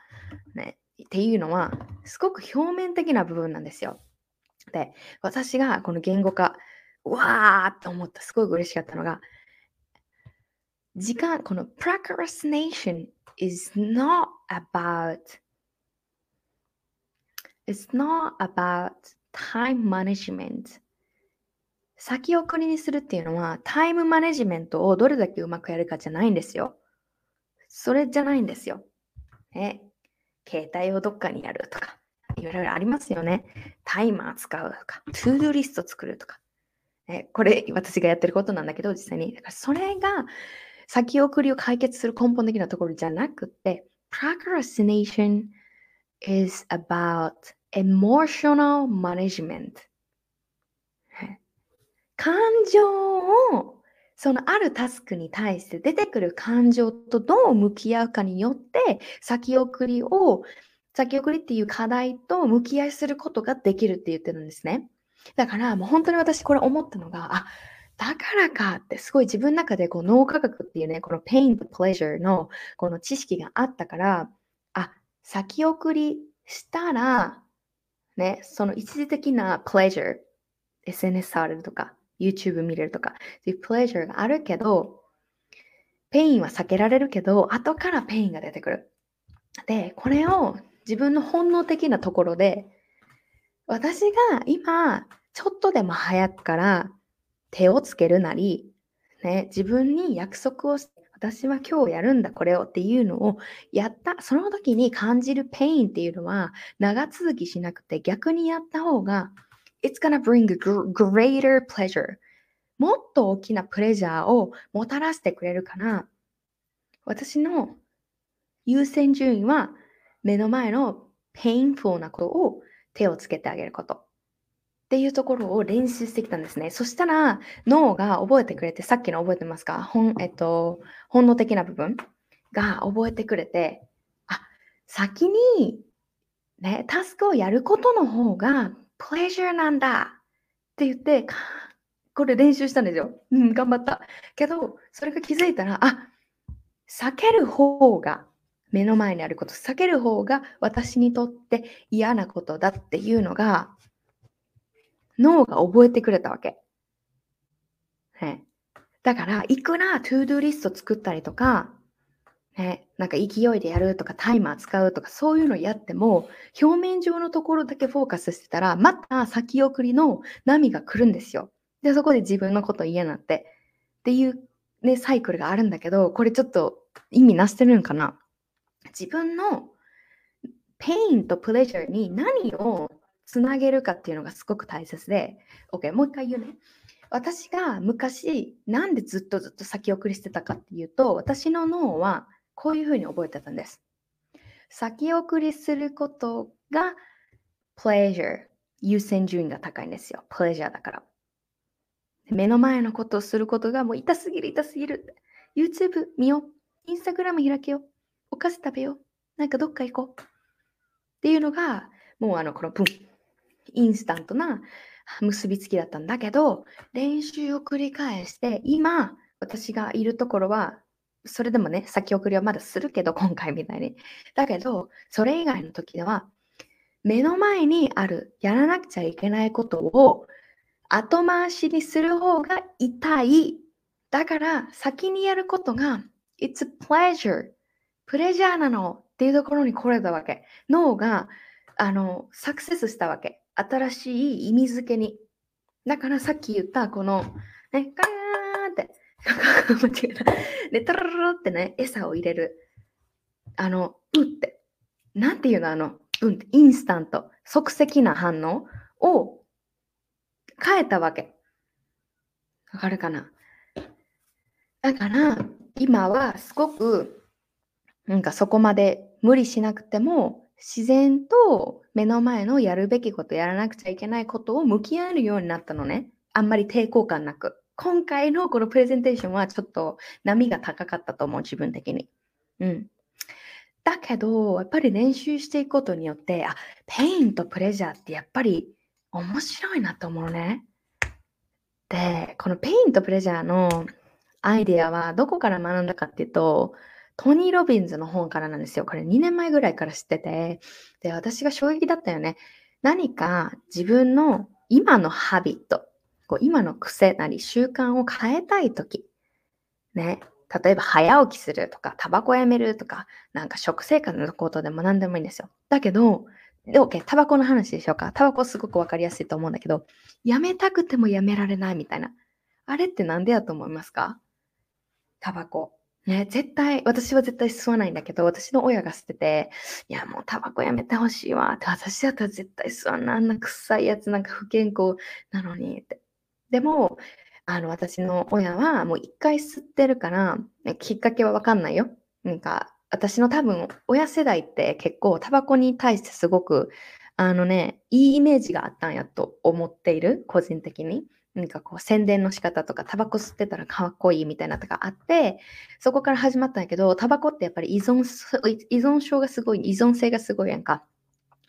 ね、っていうのはすごく表面的な部分なんですよ。で、私がこの言語化、わーって思った、すごい嬉しかったのが、時間、この procrastination is not about it's not about time management 先送りにするっていうのはタイムマネジメントをどれだけうまくやるかじゃないんですよ。それじゃないんですよ。ね、携帯をどっかにやるとか、いろいろありますよね。タイマー使うとか、トゥードリスト作るとか。ね、これ、私がやってることなんだけど、実際に。だからそれが先送りを解決する根本的なところじゃなくて、procrastination is about emotional management. 感情をそのあるタスクに対して出てくる感情とどう向き合うかによって先送りを先送りっていう課題と向き合いすることができるって言ってるんですね。だからもう本当に私これ思ったのが、あ、だからかってすごい自分の中でこう脳科学っていうね、この pain to pleasure のこの知識があったから、あ、先送りしたら、ね、その一時的な pleasure、SNS 触れるとか、YouTube 見れるとか、そういう pleasure があるけど、pain は避けられるけど、後から pain が出てくる。で、これを自分の本能的なところで、私が今、ちょっとでも早くから手をつけるなり、ね、自分に約束をして、私は今日やるんだ、これをっていうのをやった、その時に感じる pain っていうのは長続きしなくて逆にやった方が It's gonna bring greater pleasure. もっと大きなプレジャーをもたらしてくれるから、私の優先順位は目の前の painful なことを手をつけてあげること。っていうところを練習してきたんですね。そしたら脳が覚えてくれて、さっきの覚えてますか？本,、えっと、本能的な部分が覚えてくれて、あ、先にね、タスクをやることの方がpleasure なんだって言って、これ練習したんですよ。うん、頑張った。けど、それが気づいたら、あ、避ける方が、目の前にあること、避ける方が私にとって嫌なことだっていうのが、脳が覚えてくれたわけ。ね、だから、いくら to-do list 作ったりとか、ね、なんか勢いでやるとかタイマー使うとかそういうのやっても表面上のところだけフォーカスしてたらまた先送りの波が来るんですよ。でそこで自分のこと嫌になってっていう、ね、サイクルがあるんだけどこれちょっと意味なしてるんかな自分の pain と pleasure に何をつなげるかっていうのがすごく大切で OK もう一回言うね。私が昔なんでずっとずっと先送りしてたかっていうと私の脳はこういうふうに覚えてたんです。先送りすることが pleasure 優先順位が高いんですよ。pleasure だから。目の前のことをすることがもう痛すぎる痛すぎる。YouTube 見よう。Instagram 開けよう。お菓子食べよう。なんかどっか行こう。っていうのがもうあのこのプン。インスタントな結びつきだったんだけど練習を繰り返して今私がいるところはそれでもね、先送りはまだするけど、今回みたいに。だけど、それ以外の時では、目の前にあるやらなくちゃいけないことを後回しにする方が痛い。だから先にやることが It's a pleasure. プレジャーなのっていうところに来れたわけ。脳があのサクセスしたわけ。新しい意味付けに。だからさっき言ったこの、ね、カーンって、間違えた。で、タララってね、餌を入れる。あの、うって。なんていうのあの、うんって、インスタント。即席な反応を変えたわけ。わかるかな？だから、今はすごく、なんかそこまで無理しなくても、自然と目の前のやるべきこと、やらなくちゃいけないことを向き合えるようになったのね。あんまり抵抗感なく。今回のこのプレゼンテーションはちょっと波が高かったと思う、自分的に。うん。だけど、やっぱり練習していくことによって、あ、 pain と pleasure ってやっぱり面白いなと思うね。で、この pain と pleasure のアイデアはどこから学んだかっていうと、トニー・ロビンズの本からなんですよ。これ2年前ぐらいから知ってて、で、私が衝撃だったよね。何か自分の今の habit、こう今の癖なり習慣を変えたいとき、ね、例えば早起きするとか、タバコやめるとか、なんか食生活のことでも何でもいいんですよ。だけど、で、OK、タバコの話でしょうか。タバコすごくわかりやすいと思うんだけど、やめたくてもやめられないみたいな。あれってなんでやと思いますか？タバコ。ね、絶対、私は絶対吸わないんだけど、私の親が吸ってて、いや、もうタバコやめてほしいわって、私だったら絶対吸わんな、あんな臭いやつなんか不健康なのにって。でも、あの、私の親はもう一回吸ってるから、きっかけはわかんないよ。なんか、私の多分、親世代って結構タバコに対してすごく、あのね、いいイメージがあったんやと思っている、個人的に。何かこう宣伝の仕方とか、タバコ吸ってたらかっこいいみたいなとかあって、そこから始まったんやけど、タバコってやっぱり依存、依存症がすごい、依存性がすごいやんか。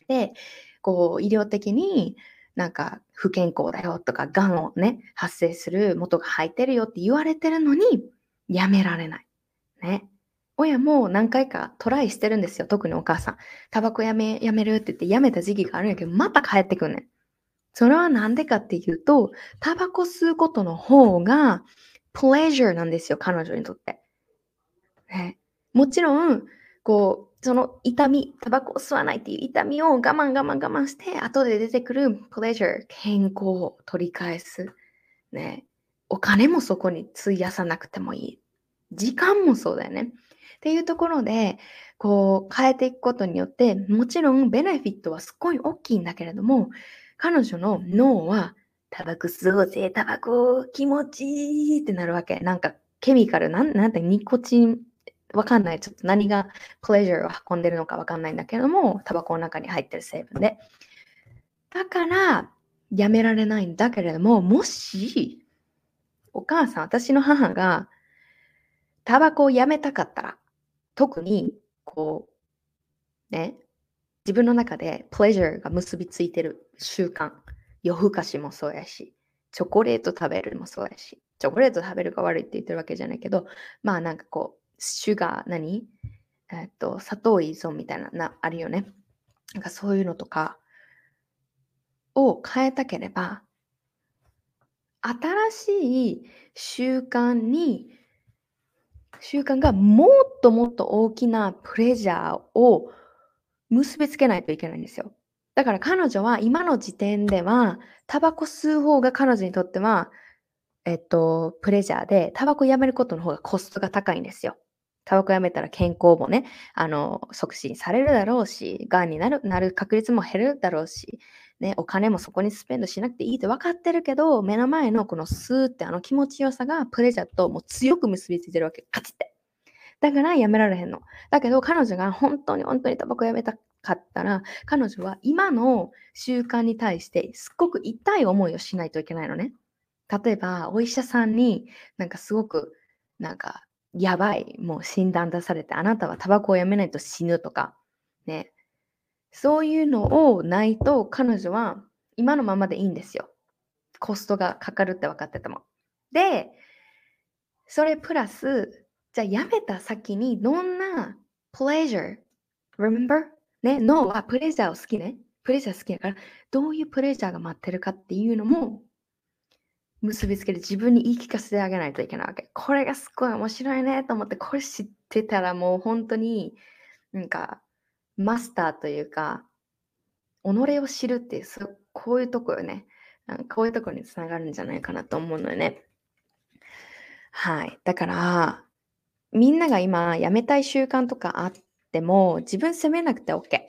で、こう、医療的になんか不健康だよとか、がんをね、発生する元が入ってるよって言われてるのに、やめられない。ね。親も何回かトライしてるんですよ。特にお母さん。タバコやめ、やめるって言ってやめた時期があるんやけど、また帰ってくんねん。それはなんでかっていうと、タバコ吸うことの方が、プレジャーなんですよ、彼女にとって。ね、もちろん、こう、その痛み、タバコを吸わないっていう痛みを我慢我慢我慢して、後で出てくるプレジャー、健康を取り返す。ね。お金もそこに費やさなくてもいい。時間もそうだよね。っていうところで、こう変えていくことによって、もちろんベネフィットはすっごい大きいんだけれども、彼女の脳は、タバコ吸おうぜ、タバコ気持ちいいってなるわけ。なんか、ケミカル、なんなんてニコチン、わかんない。ちょっと何がプレジャーを運んでるのかわかんないんだけども、タバコの中に入ってる成分で。だから、やめられないんだけれども、もし、お母さん、私の母が、タバコをやめたかったら、特に、こう、ね、自分の中でプレジャーが結びついてる習慣、夜更かしもそうやし、チョコレート食べるもそうやし、チョコレート食べるが悪いって言ってるわけじゃないけど、まあなんかこう、シュガー、何？えっと、砂糖依存みたいな、な、あるよね。なんかそういうのとかを変えたければ、新しい習慣に、習慣がもっともっと大きなプレジャーを結びつけないといけないんですよ。だから彼女は今の時点では、タバコ吸う方が彼女にとっては、えっと、プレジャーで、タバコやめることの方がコストが高いんですよ。タバコやめたら健康もね、あの、促進されるだろうし、がんになるなる確率も減るだろうし、ね、お金もそこにスペンドしなくていいって分かってるけど、目の前のこのスーってあの気持ちよさがプレジャーともう強く結びついてるわけ。カチって。だからやめられへんの。だけど彼女が本当に本当にタバコやめたかったら、彼女は今の習慣に対してすっごく痛い思いをしないといけないのね。例えば、お医者さんになんかすごくなんかやばい、もう診断出されて、あなたはタバコをやめないと死ぬとか、ね。そういうのをないと彼女は今のままでいいんですよ。コストがかかるって分かってても。で、それプラス、じゃあやめた先にどんな pleasure, remember? ね、脳はプレジャーを好きね。プレジャー好きだから、どういうプレジャーが待ってるかっていうのも結びつけて自分に言い聞かせてあげないといけないわけ。これがすごい面白いねと思って、これ知ってたらもう本当になんかマスターというか、己を知るっていう、こういうとこよね。こういうとこにつながるんじゃないかなと思うのよね。はい。だから、みんなが今やめたい習慣とかあっても、自分責めなくて OK。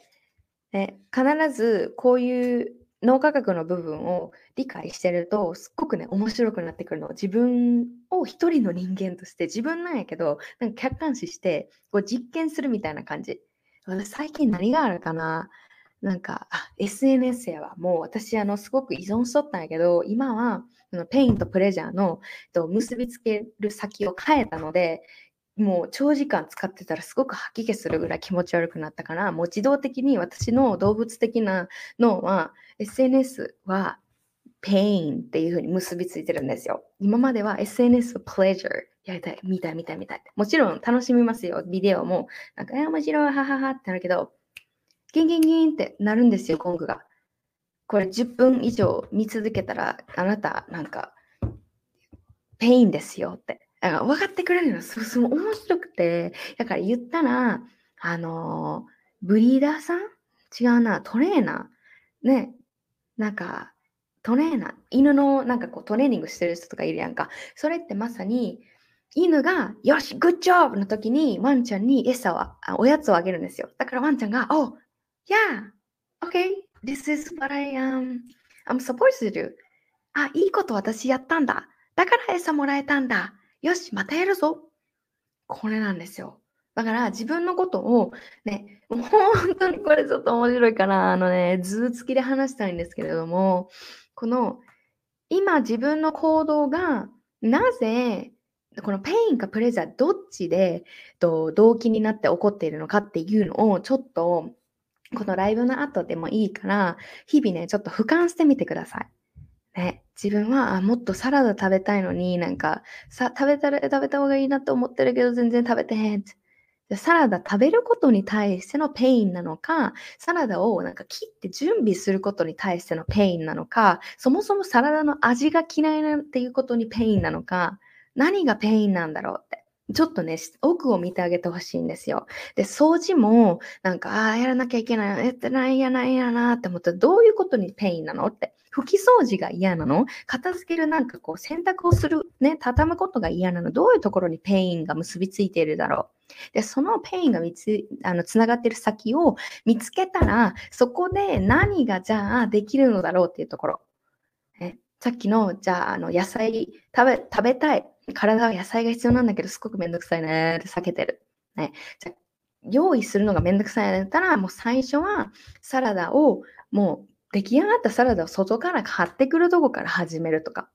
で必ずこういう脳科学の部分を理解してると、すっごくね、面白くなってくるの。自分を一人の人間として、自分なんやけど、なんか客観視して、こう実験するみたいな感じ。最近何があるかな？なんか、SNS やわ。もう私、あの、すごく依存しとったんやけど、今は、 pain と pleasure の結びつける先を変えたので、もう長時間使ってたらすごく吐き気するぐらい気持ち悪くなったから、もう自動的に私の動物的な脳は SNS は pain っていう風に結びついてるんですよ。今までは SNS を pleasure やりたい、見たい、見たい、見たい。もちろん楽しみますよ。ビデオも。なんか、え、面白い、はははってなるけど、ギンギンギンってなるんですよ、ゴングが。これ10分以上見続けたら、あなた、なんか、pain ですよって。だから分かってくれるのすごい面白くて、だから言ったら、あのー、ブリーダーさん？違うな、トレーナー？ね、なんか、トレーナー、犬のなんかこうトレーニングしてる人とかいるやんか。それってまさに、犬が、よし、 good job の時にワンちゃんに餌を、おやつをあげるんですよ。だからワンちゃんが、oh, yeah, okay, this is what I am, I'm supposed to do. あ、いいこと私やったんだ。だから餌もらえたんだ。よし、またやるぞ。これなんですよ。だから自分のことをね、もう本当にこれちょっと面白いから、あのね、図付きで話したいんですけれども、この今自分の行動がなぜこの pain か pleasure どっちで動機になって起こっているのかっていうのをちょっとこのライブの後でもいいから日々ねちょっと俯瞰してみてください。ね、自分はあもっとサラダ食べたいのになんかさ食べたら食べた方がいいなと思ってるけど全然食べてへんじゃサラダ食べることに対しての pain なのか、サラダをなんか切って準備することに対しての pain なのか、そもそもサラダの味が嫌いなっていうことに pain なのか、何が pain なんだろうって。ちょっとね、奥を見てあげてほしいんですよ。で、掃除も、なんか、ああ、やらなきゃいけない、やってないやないやなって思ったら、どういうことに pain なのって。拭き掃除が嫌なの？片付けるなんかこう、洗濯をする、ね、畳むことが嫌なの？どういうところに pain が結びついているだろう？で、その pain がつあのつながってる先を見つけたら、そこで何がじゃあできるのだろうっていうところ。ね、さっきの、じゃあ、あの野菜食べ食べたい。体は野菜が必要なんだけど、すごくめんどくさいねって避けてる。ね、じゃ用意するのがめんどくさいんだったら、もう最初はサラダをもう出来上がったサラダを外から買ってくるとこから始めるとか。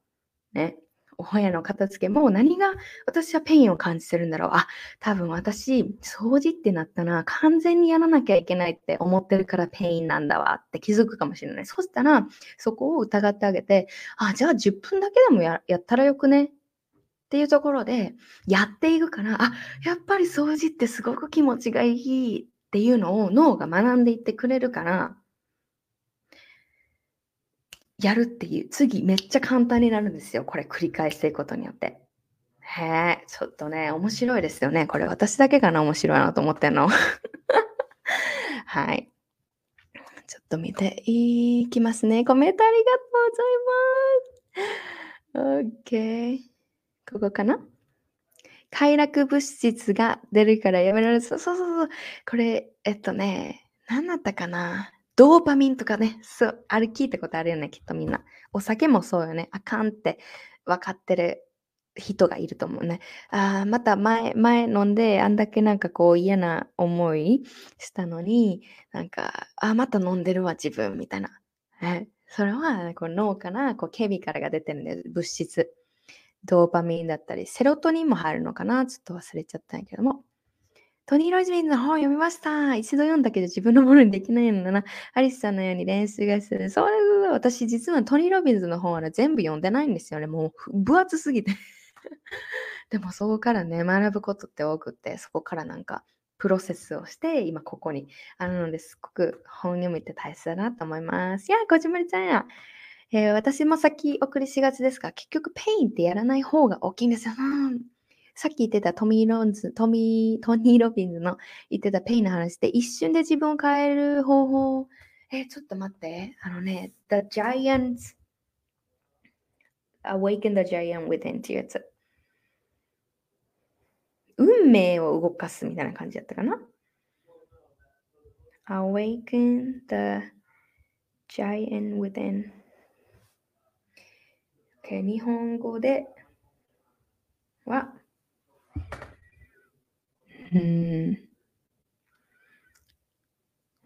ね。お部屋の片付けも何が私は pain を感じてるんだろう。あ、多分私、掃除ってなったら完全にやらなきゃいけないって思ってるから pain なんだわって気づくかもしれない。そしたら、そこを疑ってあげて、あ、じゃあ10分だけでもやったらよくね？っていうところでやっていくから、あ、やっぱり掃除ってすごく気持ちがいいっていうのを脳が学んでいってくれるから、やるっていう、次めっちゃ簡単になるんですよ。これ繰り返していくことによって。へえ、ちょっとね、面白いですよね。これ私だけかな、面白いなと思ってんの。はい。ちょっと見ていきますね。コメントありがとうございます。OK。ここかな？快楽物質が出るからやめられる。そうそうそう。これ、えっとね、何だったかな？ドーパミンとかね、そう、あれ聞いたことあるよね、きっとみんな。お酒もそうよね。あかんって分かってる人がいると思うね。あまた前、前飲んで、あんだけなんかこう嫌な思いしたのに、なんか、あまた飲んでるわ、自分、みたいな。えそれは、こう脳からこうケミカルが出てるんです、物質。ドーパミンだったり、セロトニンも入るのかなちょっと忘れちゃったんやけども。トニー・ロジミンの本読みました。一度読んだけど自分のものにできないのだな。アリスさんのように練習がする。そうです。私実はトニー・ロビンズの本は、全部読んでないんですよね。もう分厚すぎて でもそこからね、学ぶことって多くって、そこからなんかプロセスをして今ここにあるのですごく本読みって大切だなと思います。いや、こじまりちゃんや。えー、私も先送りしがちですが、結局 pain ってやらない方が大きいんですよ。さっき言ってたトニー・ロビンズ、トミー、トニー・ロビンズの言ってた pain の話で一瞬で自分を変える方法？え、ちょっと待って。あのね、The Giants Awaken the Giant Within っていうやつ。運命を動かすみたいな感じだったかな？Awaken the Giant Within。OK、日本語では、うん。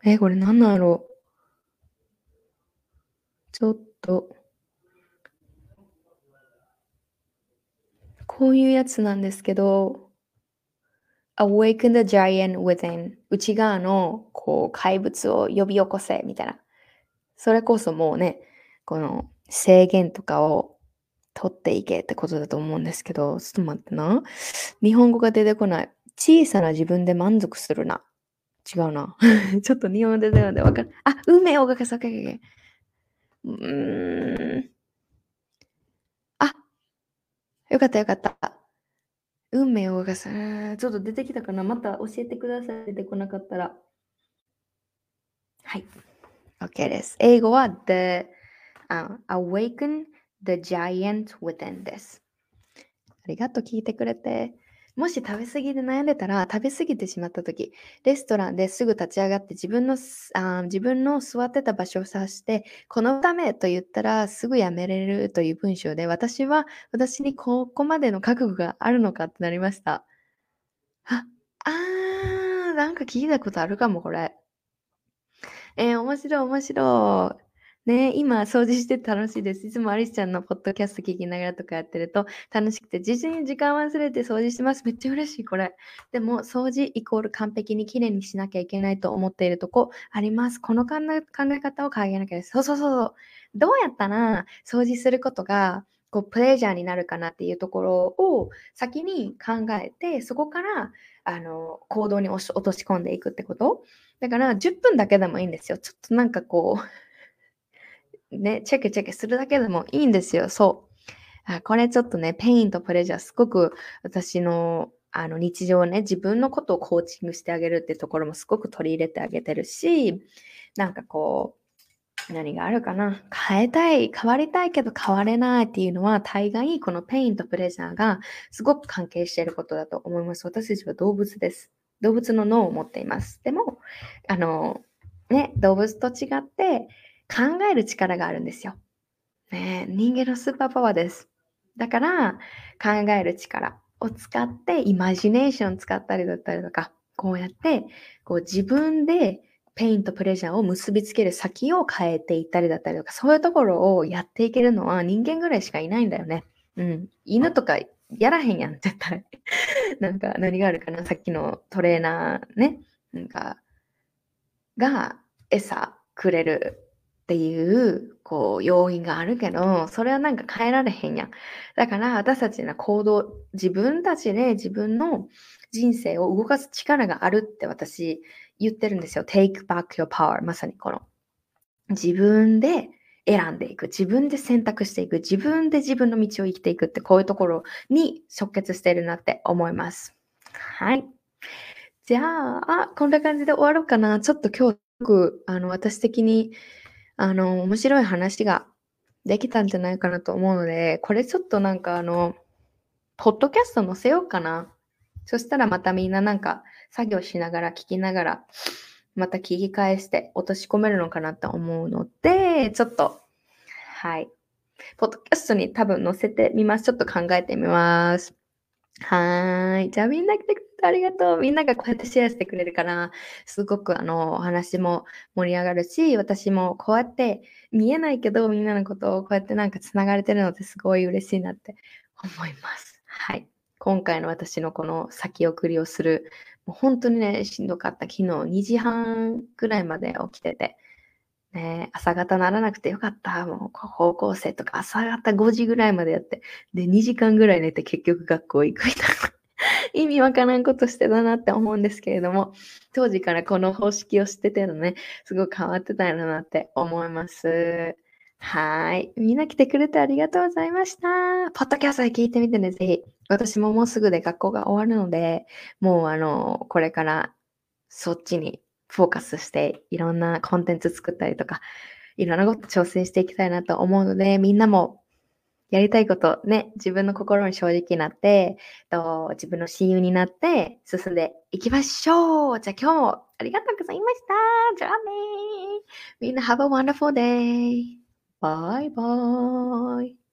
え、これ何だろ？うちょっと。こういうやつなんですけど、awaken the giant within 内側のこう怪物を呼び起こせみたいな。それこそもうね、この制限とかを取っていけってことだと思うんですけど、ちょっと待ってな。日本語が出てこない。小さな自分で満足するな。違うな。ちょっと日本語出てこないわかる。あ、運命を動かす。うーん。あ、よかったよかった。運命を動かす。ちょっと出てきたかなまた教えてください。出てこなかったら。はい。OK です。英語は The、uh, Awaken the Giant Within です。ありがとう、聞いてくれて。もし食べ過ぎで悩んでたら、食べ過ぎてしまった時、レストランですぐ立ち上がって自分のあ自分の座ってた場所を指して、このためと言ったらすぐやめれるという文章で、私は私にここまでの覚悟があるのかってなりました。あ、あー、なんか聞いたことあるかも、これ。えー、面白い、面白い。ね、今掃除して楽しいです。いつもアリスちゃんのポッドキャスト聞きながらとかやってると楽しくて、実に時間忘れて掃除してます。めっちゃ嬉しい、これ。でも、掃除イコール完璧にきれいにしなきゃいけないと思っているとこあります。この考え方を変えなきゃです。そうそうそうそう。どうやったら掃除することがこうプレジャーになるかなっていうところを先に考えて、そこからあの行動に落とし込んでいくってことだから10分だけでもいいんですよ。ちょっとなんかこうね、チェックチェックするだけでもいいんですよ。そう。あこれちょっとね、 pain と pleasure、すごく私のあの日常ね、自分のことをコーチングしてあげるってところもすごく取り入れてあげてるし、なんかこう、何があるかな変えたい、変わりたいけど変われないっていうのは大概この pain と pleasure がすごく関係していることだと思います。私たちは動物です。動物の脳を持っています。でも、あの、ね、動物と違って、考える力があるんですよ。ね、人間のスーパーパワーです。だから考える力を使ってイマジネーション使ったりだったりとか、こうやってこう自分で pain と pleasure を結びつける先を変えていったりだったりとか、そういうところをやっていけるのは人間ぐらいしかいないんだよね。うん。犬とかやらへんやん、絶対。なんか何があるかな？さっきのトレーナーね。なんか、が餌くれるっていう、こう、要因があるけど、それはなんか変えられへんやん。だから私たちの行動、自分たちで自分の人生を動かす力があるって私言ってるんですよ。take back your power。まさにこの。自分で選んでいく。自分で選択していく。自分で自分の道を生きていくって、こういうところに直結してるなって思います。はい。じゃあ、あ、こんな感じで終わろうかな。ちょっと今日、あの、私的にあの、面白い話ができたんじゃないかなと思うので、これちょっとなんかあの、ポッドキャスト載せようかな。そしたらまたみんななんか作業しながら聞きながら、また聞き返して落とし込めるのかなと思うので、ちょっと、はい。ポッドキャストに多分載せてみます。ちょっと考えてみます。はーい。じゃあみんな来てくれありがとう。みんながこうやってシェアしてくれるから、すごくあの、お話も盛り上がるし、私もこうやって見えないけど、みんなのことをこうやってなんか繋がれてるのってすごい嬉しいなって思います。はい。今回の私のこの先送りをする、もう本当にね、しんどかった。昨日2時半ぐらいまで起きてて、ね、朝方ならなくてよかった。もう高校生とか朝方5時ぐらいまでやって、で、2時間ぐらい寝て結局学校行くみたいな。意味わからんことしてたなって思うんですけれども、当時からこの方式を知っててのね、すごく変わってたんだなって思います。はい。みんな来てくれてありがとうございました。ポッドキャストで聞いてみてね、ぜひ。私ももうすぐで学校が終わるので、もうあの、これからそっちにフォーカスして、いろんなコンテンツ作ったりとか、いろんなこと挑戦していきたいなと思うので、みんなもやりたいことね、自分の心に正直になって、と自分の親友になって進んでいきましょう。じゃあ今日もありがとうございました。じゃあねみんな have a wonderful day. バイバイ